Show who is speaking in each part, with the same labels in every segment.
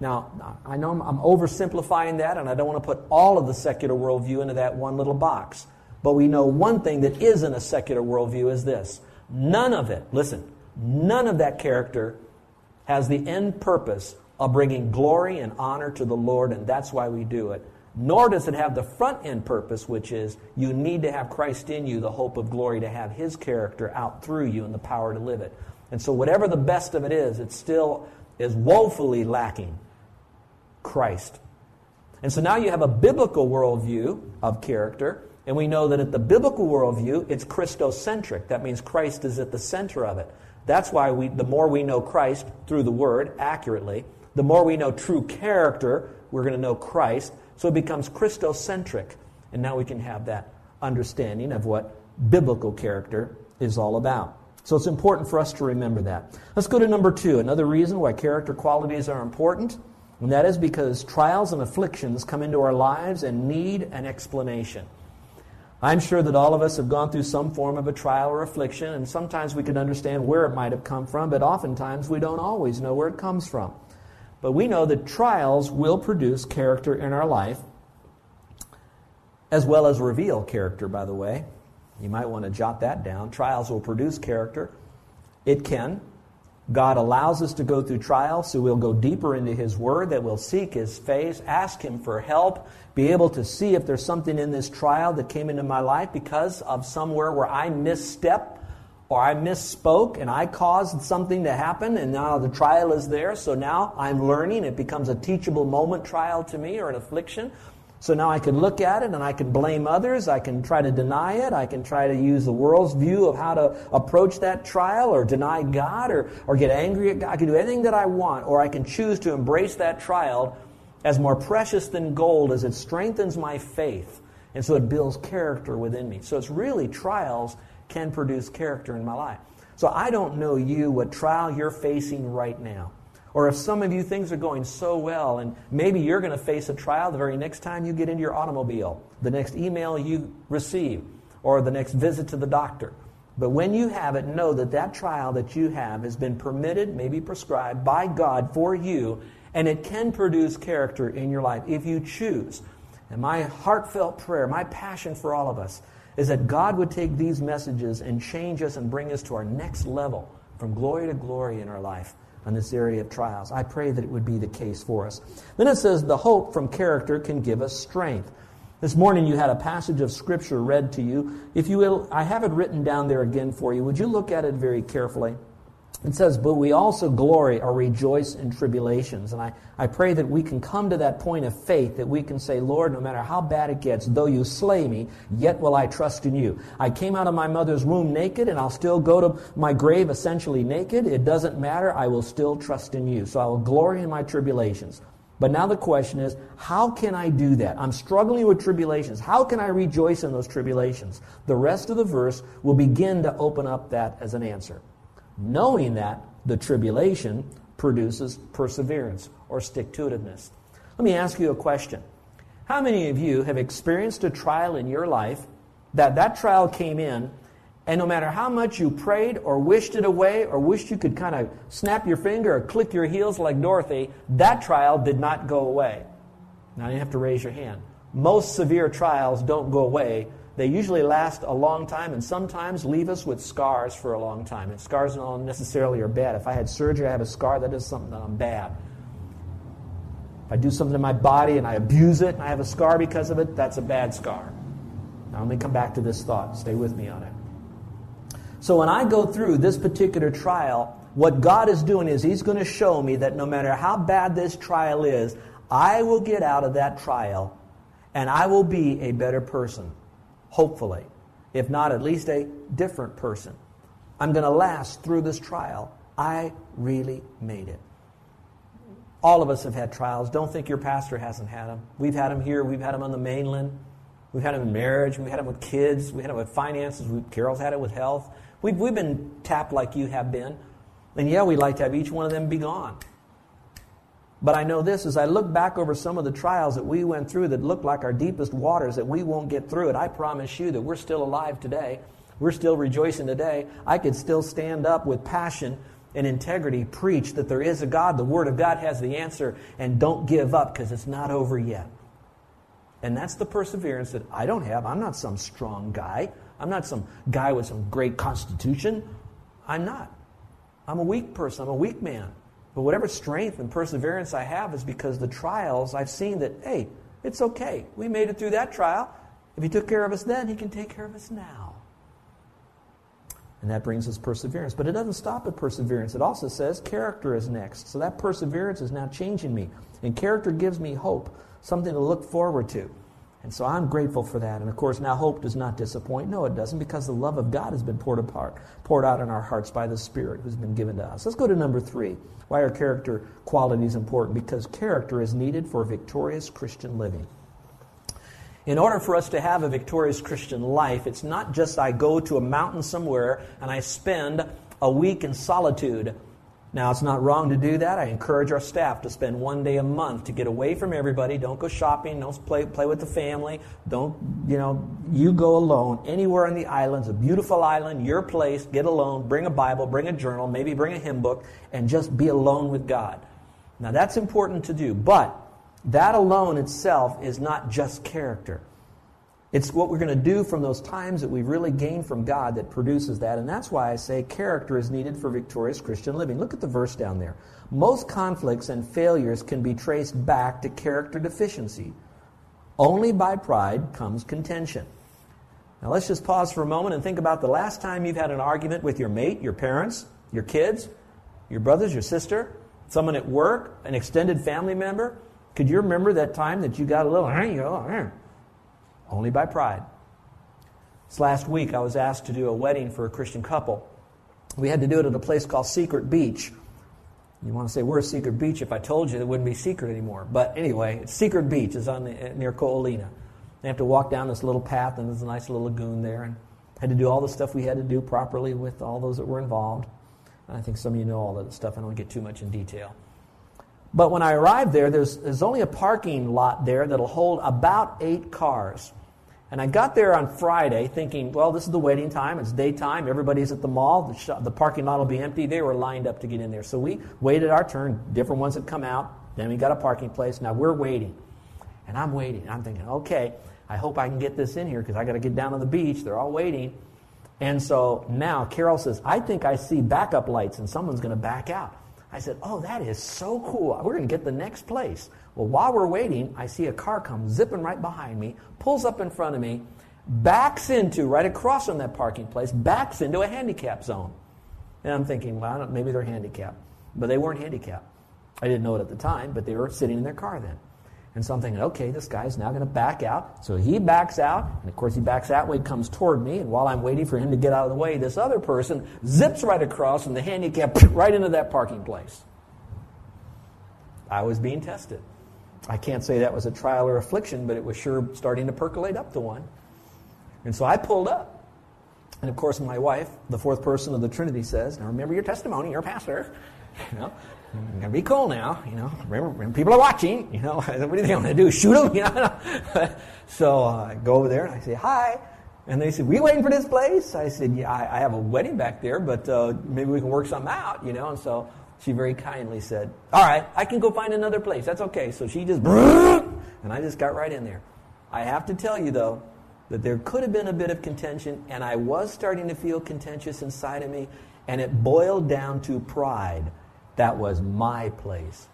Speaker 1: Now, I know I'm, I'm, oversimplifying that, and I don't want to put all of the secular worldview into that one little box. But we know one thing that isn't a secular worldview is this none of it, listen, none of that character has the end purpose of bringing glory and honor to the Lord, and that's why we do it. Nor does it have the front end purpose, which is you need to have Christ in you, the hope of glory, to have His character out through you and the power to live it. And so, whatever the best of it is, it's still is woefully lacking Christ. And so now you have a biblical worldview of character, and we know that at the biblical worldview, it's Christocentric. That means Christ is at the center of it. That's why we, the more we know Christ through the Word accurately, the more we know true character, we're going to know Christ. So it becomes Christocentric. And now we can have that understanding of what biblical character is all about. So it's important for us to remember that. Let's go to number two. Another reason why character qualities are important, and that is because trials and afflictions come into our lives and need an explanation. I'm sure that all of us have gone through some form of a trial or affliction, and sometimes we can understand where it might have come from, but oftentimes we don't always know where it comes from. But we know that trials will produce character in our life, as well as reveal character, by the way. You might want to jot that down. Trials will produce character. It can. God allows us to go through trials, so we'll go deeper into His Word, that we'll seek His face, ask Him for help, be able to see if there's something in this trial that came into my life because of somewhere where I misstep or I misspoke and I caused something to happen, and now the trial is there, so now I'm learning. It becomes a teachable moment trial to me or an affliction. So now I can look at it and I can blame others. I can try to deny it. I can try to use the world's view of how to approach that trial or deny God or, or get angry at God. I can do anything that I want, or I can choose to embrace that trial as more precious than gold as it strengthens my faith. And so it builds character within me. So it's really trials can produce character in my life. So I don't know you, what trial you're facing right now. Or if some of you things are going so well, and maybe you're going to face a trial the very next time you get into your automobile, the next email you receive, or the next visit to the doctor. But when you have it, know that that trial that you have has been permitted, maybe prescribed by God for you, and it can produce character in your life if you choose. And my heartfelt prayer, my passion for all of us, is that God would take these messages and change us and bring us to our next level from glory to glory in our life on this area of trials. I pray that it would be the case for us. Then it says, the hope from character can give us strength. This morning you had a passage of Scripture read to you. If you will, I have it written down there again for you. Would you look at it very carefully? It says, But we also glory or rejoice in tribulations. And I, I pray that we can come to that point of faith that we can say, Lord, no matter how bad it gets, though you slay me, yet will I trust in you. I came out of my mother's womb naked, and I'll still go to my grave essentially naked. It doesn't matter. I will still trust in you. So I will glory in my tribulations. But now the question is, how can I do that? I'm struggling with tribulations. How can I rejoice in those tribulations? The rest of the verse will begin to open up that as an answer knowing that the tribulation produces perseverance or stick to itiveness. Let me ask you a question. How many of you have experienced a trial in your life that that trial came in and no matter how much you prayed or wished it away or wished you could kind of snap your finger or click your heels like Dorothy, that trial did not go away? Now you have to raise your hand. Most severe trials don't go away they usually last a long time and sometimes leave us with scars for a long time. And scars don't necessarily are bad. If I had surgery, I have a scar, that is something that I'm bad. If I do something to my body and I abuse it and I have a scar because of it, that's a bad scar. Now let me come back to this thought. Stay with me on it. So when I go through this particular trial, what God is doing is He's going to show me that no matter how bad this trial is, I will get out of that trial and I will be a better person, hopefully. If not, at least a different person. I'm going to last through this trial. I really made it. All of us have had trials. Don't think your pastor hasn't had them. We've had them here. We've had them on the mainland. We've had them in marriage. We've had them with kids. We had them with finances. We, Carol's had it with health. We've, we've been tapped like you have been. And yeah, we'd like to have each one of them be gone. But I know this as I look back over some of the trials that we went through that looked like our deepest waters that we won't get through it. I promise you that we're still alive today. We're still rejoicing today. I could still stand up with passion and integrity, preach that there is a God, the Word of God has the answer, and don't give up because it's not over yet. And that's the perseverance that I don't have. I'm not some strong guy. I'm not some guy with some great constitution. I'm not. I'm a weak person. I'm a weak man. But whatever strength and perseverance I have is because the trials, I've seen that, hey, it's okay. We made it through that trial. If He took care of us then, He can take care of us now. And that brings us perseverance. But it doesn't stop at perseverance. It also says character is next. So that perseverance is now changing me. And character gives me hope, something to look forward to. And so I'm grateful for that. And of course, now hope does not disappoint. No, it doesn't, because the love of God has been poured apart, poured out in our hearts by the Spirit who's been given to us. Let's go to number three. Why are character qualities important? Because character is needed for victorious Christian living. In order for us to have a victorious Christian life, it's not just I go to a mountain somewhere and I spend a week in solitude now, it's not wrong to do that. I encourage our staff to spend one day a month to get away from everybody. Don't go shopping. Don't play, play with the family. Don't, you know, you go alone anywhere on the islands, a beautiful island, your place, get alone, bring a Bible, bring a journal, maybe bring a hymn book, and just be alone with God. Now, that's important to do, but that alone itself is not just character. It's what we're going to do from those times that we've really gained from God that produces that. And that's why I say character is needed for victorious Christian living. Look at the verse down there. Most conflicts and failures can be traced back to character deficiency. Only by pride comes contention. Now let's just pause for a moment and think about the last time you've had an argument with your mate, your parents, your kids, your brothers, your sister, someone at work, an extended family member. Could you remember that time that you got a little, eh, only by pride. This last week, I was asked to do a wedding for a Christian couple. We had to do it at a place called Secret Beach. You want to say, where's Secret Beach? If I told you, it wouldn't be secret anymore. But anyway, Secret Beach is on the, near Ko'olina. They have to walk down this little path, and there's a nice little lagoon there. And had to do all the stuff we had to do properly with all those that were involved. And I think some of you know all that stuff. I don't get too much in detail. But when I arrived there, there's, there's only a parking lot there that'll hold about eight cars. And I got there on Friday thinking, well, this is the waiting time. It's daytime. Everybody's at the mall. The, the parking lot will be empty. They were lined up to get in there. So we waited our turn. Different ones had come out. Then we got a parking place. Now we're waiting. And I'm waiting. I'm thinking, okay, I hope I can get this in here because I got to get down to the beach. They're all waiting. And so now Carol says, I think I see backup lights and someone's going to back out. I said, Oh, that is so cool. We're going to get the next place. Well, while we're waiting, I see a car come zipping right behind me, pulls up in front of me, backs into, right across from that parking place, backs into a handicap zone. And I'm thinking, well, maybe they're handicapped. But they weren't handicapped. I didn't know it at the time, but they were sitting in their car then. And so I'm thinking, okay, this guy's now going to back out. So he backs out, and of course he backs out when he comes toward me. And while I'm waiting for him to get out of the way, this other person zips right across and the handicap right into that parking place. I was being tested. I can't say that was a trial or affliction, but it was sure starting to percolate up to one. And so I pulled up. And of course, my wife, the fourth person of the Trinity, says, Now remember your testimony, you're a pastor. You know, you're gonna be cool now. You know, remember, people are watching. You know, what do they gonna do? Shoot them? You know. so uh, I go over there and I say hi, and they said, "We waiting for this place?" I said, "Yeah, I, I have a wedding back there, but uh, maybe we can work something out." You know, and so she very kindly said, "All right, I can go find another place. That's okay." So she just, and I just got right in there. I have to tell you though that there could have been a bit of contention, and I was starting to feel contentious inside of me, and it boiled down to pride. That was my place.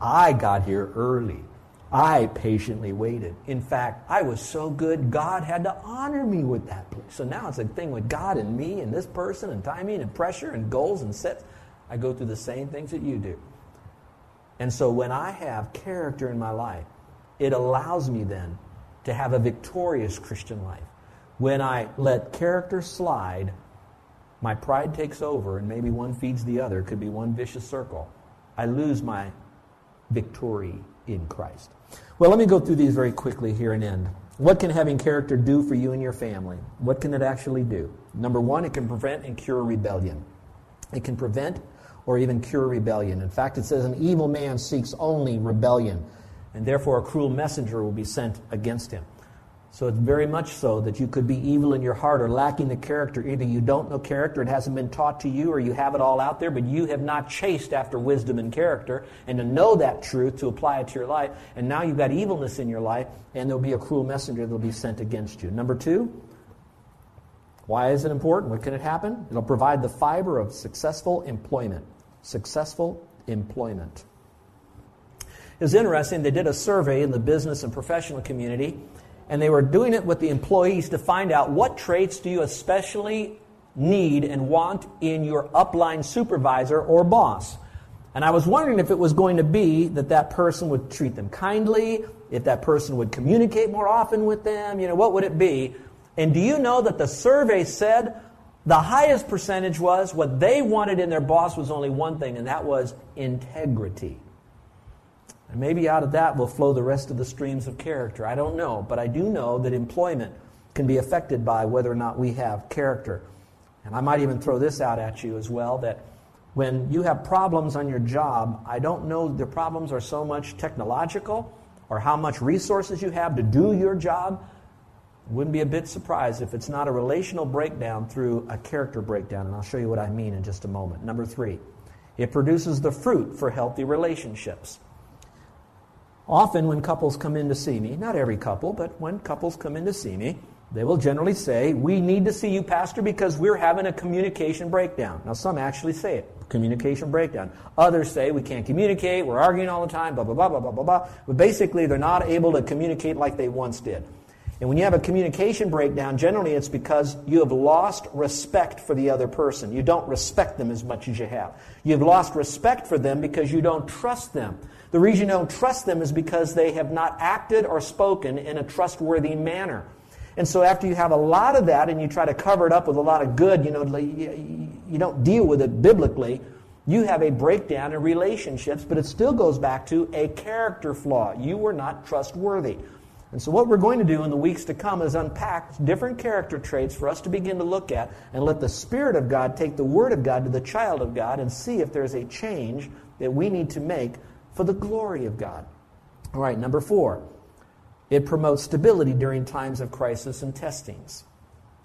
Speaker 1: I got here early. I patiently waited. In fact, I was so good, God had to honor me with that. Place. So now it's a thing with God and me and this person and timing and pressure and goals and sets. I go through the same things that you do. And so when I have character in my life, it allows me then to have a victorious Christian life. When I let character slide, my pride takes over, and maybe one feeds the other. Could be one vicious circle. I lose my victory in Christ. Well, let me go through these very quickly here and end. What can having character do for you and your family? What can it actually do? Number one, it can prevent and cure rebellion. It can prevent or even cure rebellion. In fact, it says an evil man seeks only rebellion, and therefore a cruel messenger will be sent against him. So it's very much so that you could be evil in your heart or lacking the character. Either you don't know character, it hasn't been taught to you, or you have it all out there, but you have not chased after wisdom and character and to know that truth, to apply it to your life. And now you've got evilness in your life, and there'll be a cruel messenger that will be sent against you. Number two, why is it important? What can it happen? It'll provide the fiber of successful employment. Successful employment. It's interesting, they did a survey in the business and professional community and they were doing it with the employees to find out what traits do you especially need and want in your upline supervisor or boss. And I was wondering if it was going to be that that person would treat them kindly, if that person would communicate more often with them, you know, what would it be? And do you know that the survey said the highest percentage was what they wanted in their boss was only one thing, and that was integrity. And maybe out of that will flow the rest of the streams of character. I don't know. But I do know that employment can be affected by whether or not we have character. And I might even throw this out at you as well that when you have problems on your job, I don't know the problems are so much technological or how much resources you have to do your job. Wouldn't be a bit surprised if it's not a relational breakdown through a character breakdown. And I'll show you what I mean in just a moment. Number three, it produces the fruit for healthy relationships. Often, when couples come in to see me, not every couple, but when couples come in to see me, they will generally say, We need to see you, Pastor, because we're having a communication breakdown. Now, some actually say it communication breakdown. Others say, We can't communicate, we're arguing all the time, blah, blah, blah, blah, blah, blah, blah. But basically, they're not able to communicate like they once did. And when you have a communication breakdown, generally it's because you have lost respect for the other person. You don't respect them as much as you have. You've lost respect for them because you don't trust them. The reason you don't trust them is because they have not acted or spoken in a trustworthy manner. And so after you have a lot of that and you try to cover it up with a lot of good, you know, you don't deal with it biblically, you have a breakdown in relationships, but it still goes back to a character flaw. You were not trustworthy. And so, what we're going to do in the weeks to come is unpack different character traits for us to begin to look at and let the Spirit of God take the Word of God to the child of God and see if there's a change that we need to make for the glory of God. All right, number four, it promotes stability during times of crisis and testings.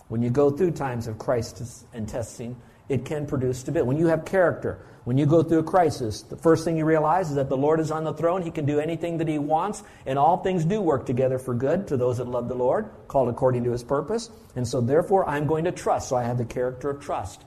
Speaker 1: When you go through times of crisis and testing, it can produce stability. When you have character, when you go through a crisis, the first thing you realize is that the Lord is on the throne. He can do anything that He wants, and all things do work together for good to those that love the Lord, called according to His purpose. And so, therefore, I'm going to trust. So I have the character of trust.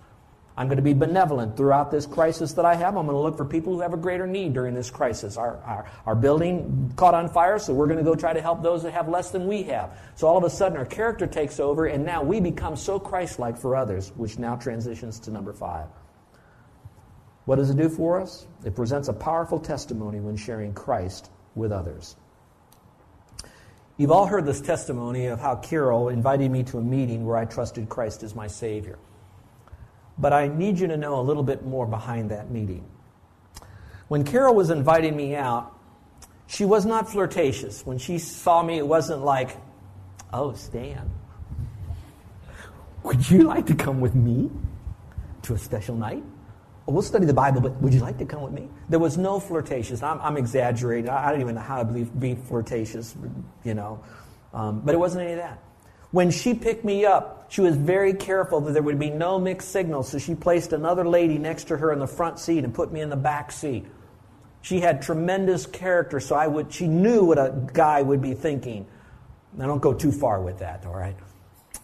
Speaker 1: I'm going to be benevolent throughout this crisis that I have. I'm going to look for people who have a greater need during this crisis. Our, our, our building caught on fire, so we're going to go try to help those that have less than we have. So all of a sudden, our character takes over, and now we become so Christ like for others, which now transitions to number five. What does it do for us? It presents a powerful testimony when sharing Christ with others. You've all heard this testimony of how Carol invited me to a meeting where I trusted Christ as my Savior. But I need you to know a little bit more behind that meeting. When Carol was inviting me out, she was not flirtatious. When she saw me, it wasn't like, oh, Stan, would you like to come with me to a special night? Well, study the Bible, but would you like to come with me? There was no flirtatious. I'm, I'm exaggerating. I, I, don't even know how to believe, be flirtatious, you know. Um, but it wasn't any of that. When she picked me up, she was very careful that there would be no mixed signals, so she placed another lady next to her in the front seat and put me in the back seat. She had tremendous character, so I would, she knew what a guy would be thinking. I don't go too far with that, all right?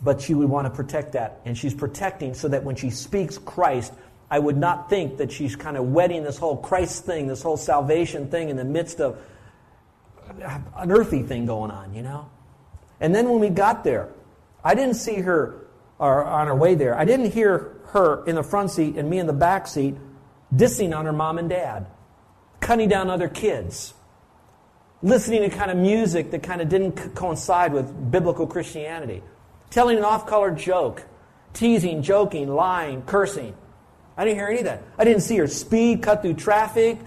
Speaker 1: But she would want to protect that, and she's protecting so that when she speaks Christ, I would not think that she's kind of wedding this whole Christ thing, this whole salvation thing in the midst of an earthy thing going on, you know? And then when we got there, I didn't see her uh, on her way there. I didn't hear her in the front seat and me in the back seat dissing on her mom and dad, cutting down other kids, listening to kind of music that kind of didn't coincide with biblical Christianity, telling an off color joke, teasing, joking, lying, cursing. I didn't hear any of that. I didn't see her speed, cut through traffic,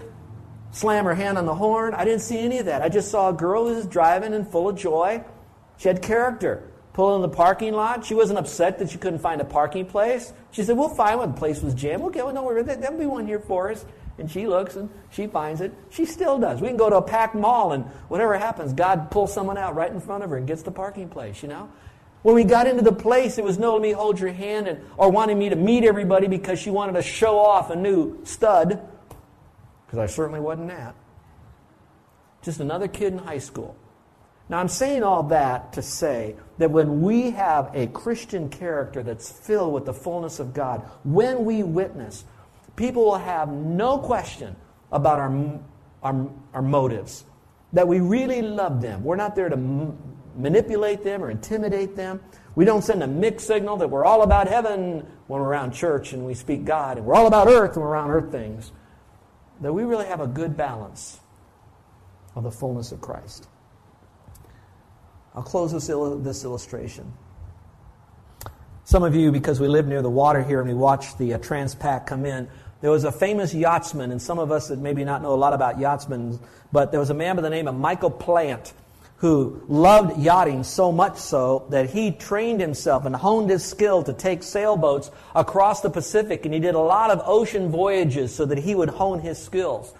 Speaker 1: slam her hand on the horn. I didn't see any of that. I just saw a girl who was driving and full of joy. She had character. Pulling in the parking lot. She wasn't upset that she couldn't find a parking place. She said, We'll find one. The place was jammed. We'll get. Don't worry. There'll be one here for us. And she looks and she finds it. She still does. We can go to a packed mall and whatever happens, God pulls someone out right in front of her and gets the parking place, you know? When we got into the place, it was no let me hold your hand and, or wanting me to meet everybody because she wanted to show off a new stud, because I certainly wasn't that. Just another kid in high school. Now, I'm saying all that to say that when we have a Christian character that's filled with the fullness of God, when we witness, people will have no question about our, our, our motives, that we really love them. We're not there to m- manipulate them or intimidate them. We don't send a mixed signal that we're all about heaven when we're around church and we speak God, and we're all about earth when we're around earth things. That we really have a good balance of the fullness of Christ. I'll close this, il- this illustration. Some of you, because we live near the water here and we watch the uh, Transpac come in, there was a famous yachtsman, and some of us that maybe not know a lot about yachtsmen, but there was a man by the name of Michael Plant who loved yachting so much so that he trained himself and honed his skill to take sailboats across the Pacific, and he did a lot of ocean voyages so that he would hone his skills.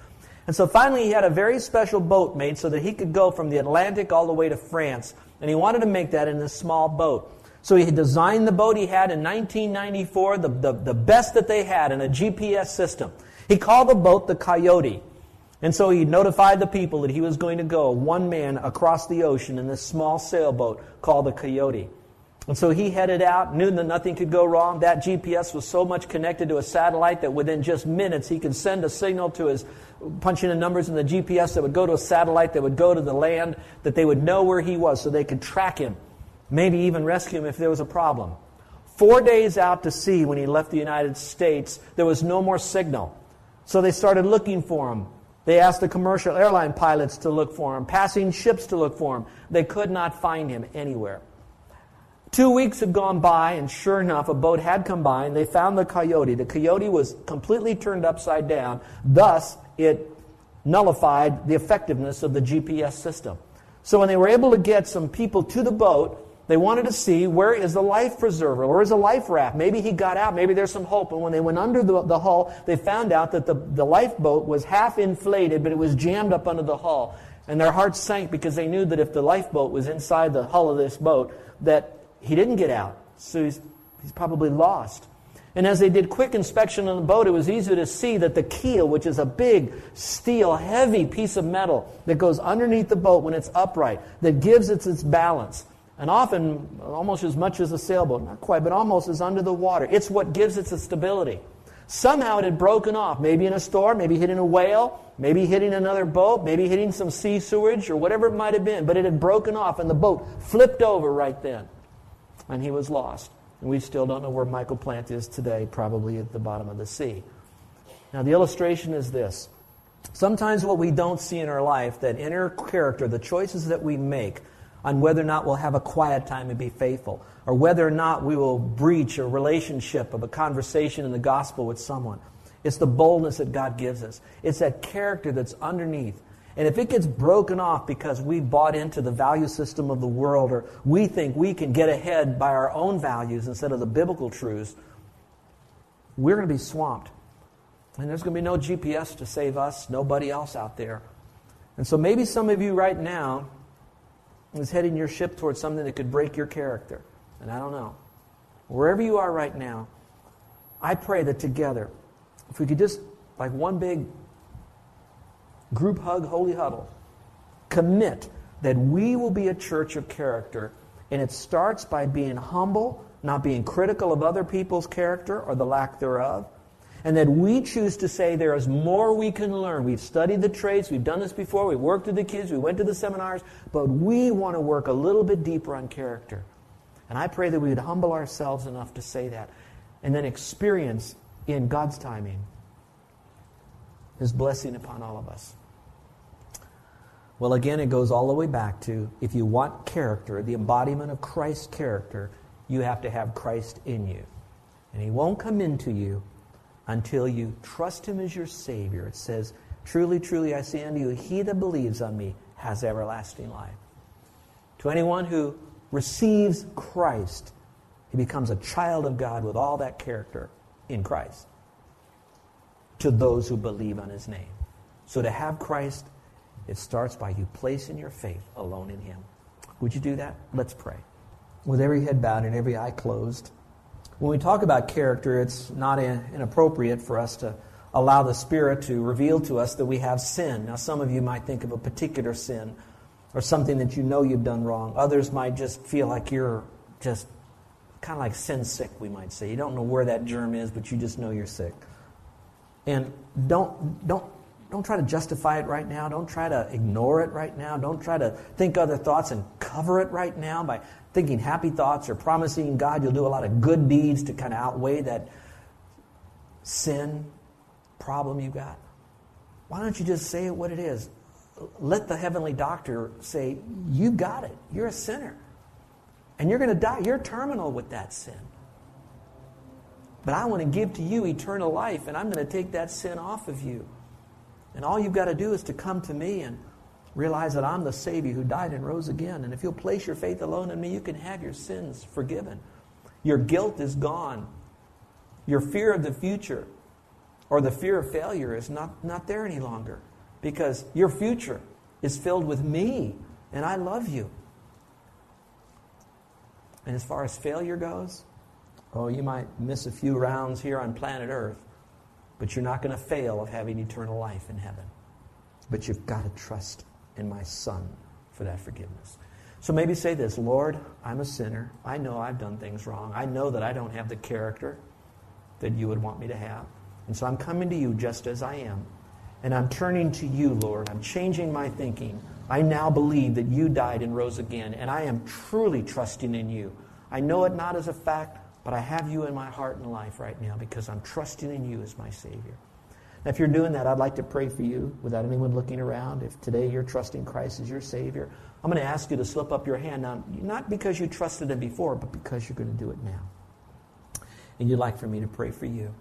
Speaker 1: And so finally, he had a very special boat made so that he could go from the Atlantic all the way to France. And he wanted to make that in this small boat. So he designed the boat he had in 1994, the, the, the best that they had in a GPS system. He called the boat the Coyote. And so he notified the people that he was going to go one man across the ocean in this small sailboat called the Coyote. And so he headed out, knew that nothing could go wrong. That GPS was so much connected to a satellite that within just minutes he could send a signal to his, punching the numbers in the GPS that would go to a satellite that would go to the land, that they would know where he was so they could track him, maybe even rescue him if there was a problem. Four days out to sea when he left the United States, there was no more signal. So they started looking for him. They asked the commercial airline pilots to look for him, passing ships to look for him. They could not find him anywhere. Two weeks had gone by, and sure enough, a boat had come by, and they found the coyote. The coyote was completely turned upside down. Thus, it nullified the effectiveness of the GPS system. So when they were able to get some people to the boat, they wanted to see where is the life preserver, where is the life raft. Maybe he got out, maybe there's some hope. And when they went under the, the hull, they found out that the, the lifeboat was half inflated, but it was jammed up under the hull. And their hearts sank because they knew that if the lifeboat was inside the hull of this boat, that he didn't get out. So he's, he's probably lost. And as they did quick inspection on the boat, it was easy to see that the keel, which is a big steel, heavy piece of metal that goes underneath the boat when it's upright, that gives it its balance, and often almost as much as a sailboat, not quite, but almost as under the water. It's what gives it its stability. Somehow it had broken off, maybe in a storm, maybe hitting a whale, maybe hitting another boat, maybe hitting some sea sewage or whatever it might have been, but it had broken off and the boat flipped over right then. And he was lost. And we still don't know where Michael Plant is today, probably at the bottom of the sea. Now, the illustration is this. Sometimes what we don't see in our life, that inner character, the choices that we make on whether or not we'll have a quiet time and be faithful, or whether or not we will breach a relationship of a conversation in the gospel with someone. It's the boldness that God gives us. It's that character that's underneath. And if it gets broken off because we bought into the value system of the world, or we think we can get ahead by our own values instead of the biblical truths, we're going to be swamped. And there's going to be no GPS to save us, nobody else out there. And so maybe some of you right now is heading your ship towards something that could break your character. And I don't know. Wherever you are right now, I pray that together, if we could just, like one big group hug, holy huddle, commit that we will be a church of character. And it starts by being humble, not being critical of other people's character or the lack thereof. and that we choose to say there is more we can learn. We've studied the traits, we've done this before, we worked with the kids, we went to the seminars, but we want to work a little bit deeper on character. And I pray that we would humble ourselves enough to say that and then experience in God's timing His blessing upon all of us. Well, again, it goes all the way back to if you want character, the embodiment of Christ's character, you have to have Christ in you. And He won't come into you until you trust Him as your Savior. It says, Truly, truly, I say unto you, he that believes on me has everlasting life. To anyone who receives Christ, he becomes a child of God with all that character in Christ. To those who believe on His name. So to have Christ, it starts by you placing your faith alone in Him. Would you do that? Let's pray. With every head bowed and every eye closed. When we talk about character, it's not inappropriate for us to allow the Spirit to reveal to us that we have sin. Now, some of you might think of a particular sin or something that you know you've done wrong. Others might just feel like you're just kind of like sin sick, we might say. You don't know where that germ is, but you just know you're sick. And don't, don't, don't try to justify it right now. Don't try to ignore it right now. Don't try to think other thoughts and cover it right now by thinking happy thoughts or promising God you'll do a lot of good deeds to kind of outweigh that sin problem you've got? Why don't you just say it what it is? Let the heavenly doctor say, You got it. You're a sinner. And you're going to die. You're terminal with that sin. But I want to give to you eternal life, and I'm going to take that sin off of you. And all you've got to do is to come to me and Realize that I'm the Savior who died and rose again. And if you'll place your faith alone in me, you can have your sins forgiven. Your guilt is gone. Your fear of the future or the fear of failure is not, not there any longer because your future is filled with me and I love you. And as far as failure goes, oh, you might miss a few rounds here on planet Earth, but you're not going to fail of having eternal life in heaven. But you've got to trust in my Son for that forgiveness. So maybe say this Lord, I'm a sinner. I know I've done things wrong. I know that I don't have the character that you would want me to have. And so I'm coming to you just as I am. And I'm turning to you, Lord. I'm changing my thinking. I now believe that you died and rose again. And I am truly trusting in you. I know it not as a fact, but I have you in my heart and life right now because I'm trusting in you as my Savior. Now, if you're doing that, I'd like to pray for you without anyone looking around. If today you're trusting Christ as your Savior, I'm going to ask you to slip up your hand now, not because you trusted Him before, but because you're going to do it now. And you'd like for me to pray for you.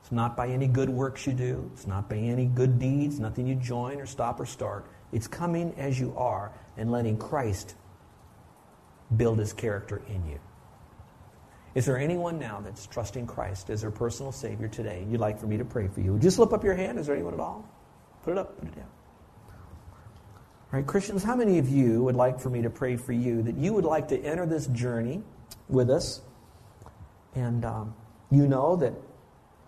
Speaker 1: It's not by any good works you do, it's not by any good deeds, nothing you join or stop or start. It's coming as you are and letting Christ build His character in you. Is there anyone now that's trusting Christ as their personal Savior today? You'd like for me to pray for you? Would you slip up your hand? Is there anyone at all? Put it up, put it down. All right, Christians, how many of you would like for me to pray for you that you would like to enter this journey with us? And um, you know that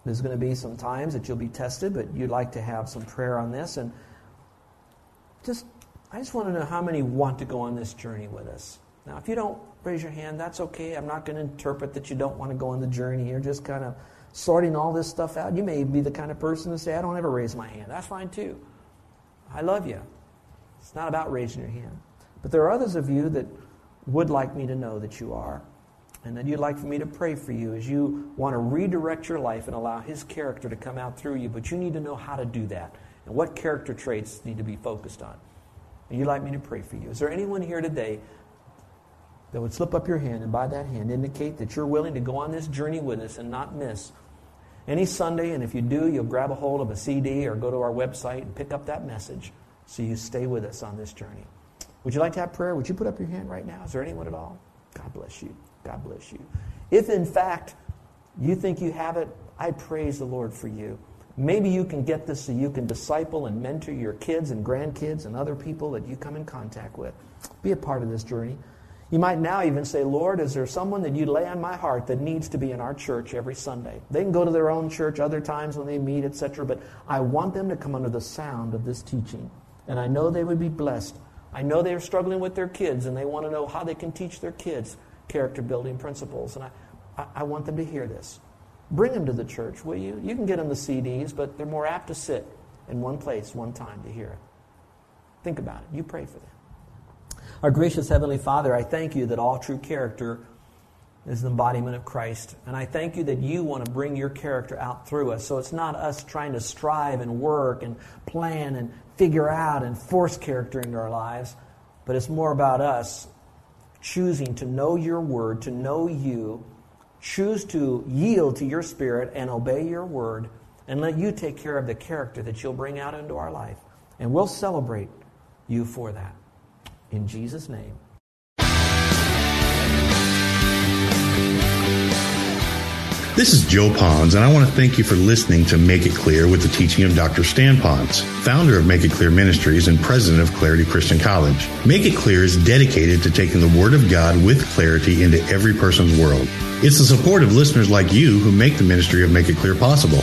Speaker 1: there's going to be some times that you'll be tested, but you'd like to have some prayer on this. And just, I just want to know how many want to go on this journey with us. Now, if you don't raise your hand, that's okay. I'm not going to interpret that you don't want to go on the journey. You're just kind of sorting all this stuff out. You may be the kind of person to say, I don't ever raise my hand. That's fine too. I love you. It's not about raising your hand. But there are others of you that would like me to know that you are, and that you'd like for me to pray for you as you want to redirect your life and allow His character to come out through you. But you need to know how to do that and what character traits need to be focused on. And you'd like me to pray for you. Is there anyone here today that would slip up your hand and by that hand indicate that you're willing to go on this journey with us and not miss any Sunday. And if you do, you'll grab a hold of a CD or go to our website and pick up that message so you stay with us on this journey. Would you like to have prayer? Would you put up your hand right now? Is there anyone at all? God bless you. God bless you. If in fact you think you have it, I praise the Lord for you. Maybe you can get this so you can disciple and mentor your kids and grandkids and other people that you come in contact with. Be a part of this journey. You might now even say, Lord, is there someone that you lay on my heart that needs to be in our church every Sunday? They can go to their own church other times when they meet, etc., but I want them to come under the sound of this teaching. And I know they would be blessed. I know they're struggling with their kids and they want to know how they can teach their kids character building principles. And I, I, I want them to hear this. Bring them to the church, will you? You can get them the CDs, but they're more apt to sit in one place, one time to hear it. Think about it. You pray for them. Our gracious Heavenly Father, I thank you that all true character is the embodiment of Christ. And I thank you that you want to bring your character out through us. So it's not us trying to strive and work and plan and figure out and force character into our lives, but it's more about us choosing to know your word, to know you, choose to yield to your spirit and obey your word, and let you take care of the character that you'll bring out into our life. And we'll celebrate you for that. In Jesus' name.
Speaker 2: This is Joe Ponz, and I want to thank you for listening to Make It Clear with the teaching of Dr. Stan Ponz, founder of Make It Clear Ministries and president of Clarity Christian College. Make It Clear is dedicated to taking the Word of God with clarity into every person's world. It's the support of listeners like you who make the ministry of Make It Clear possible.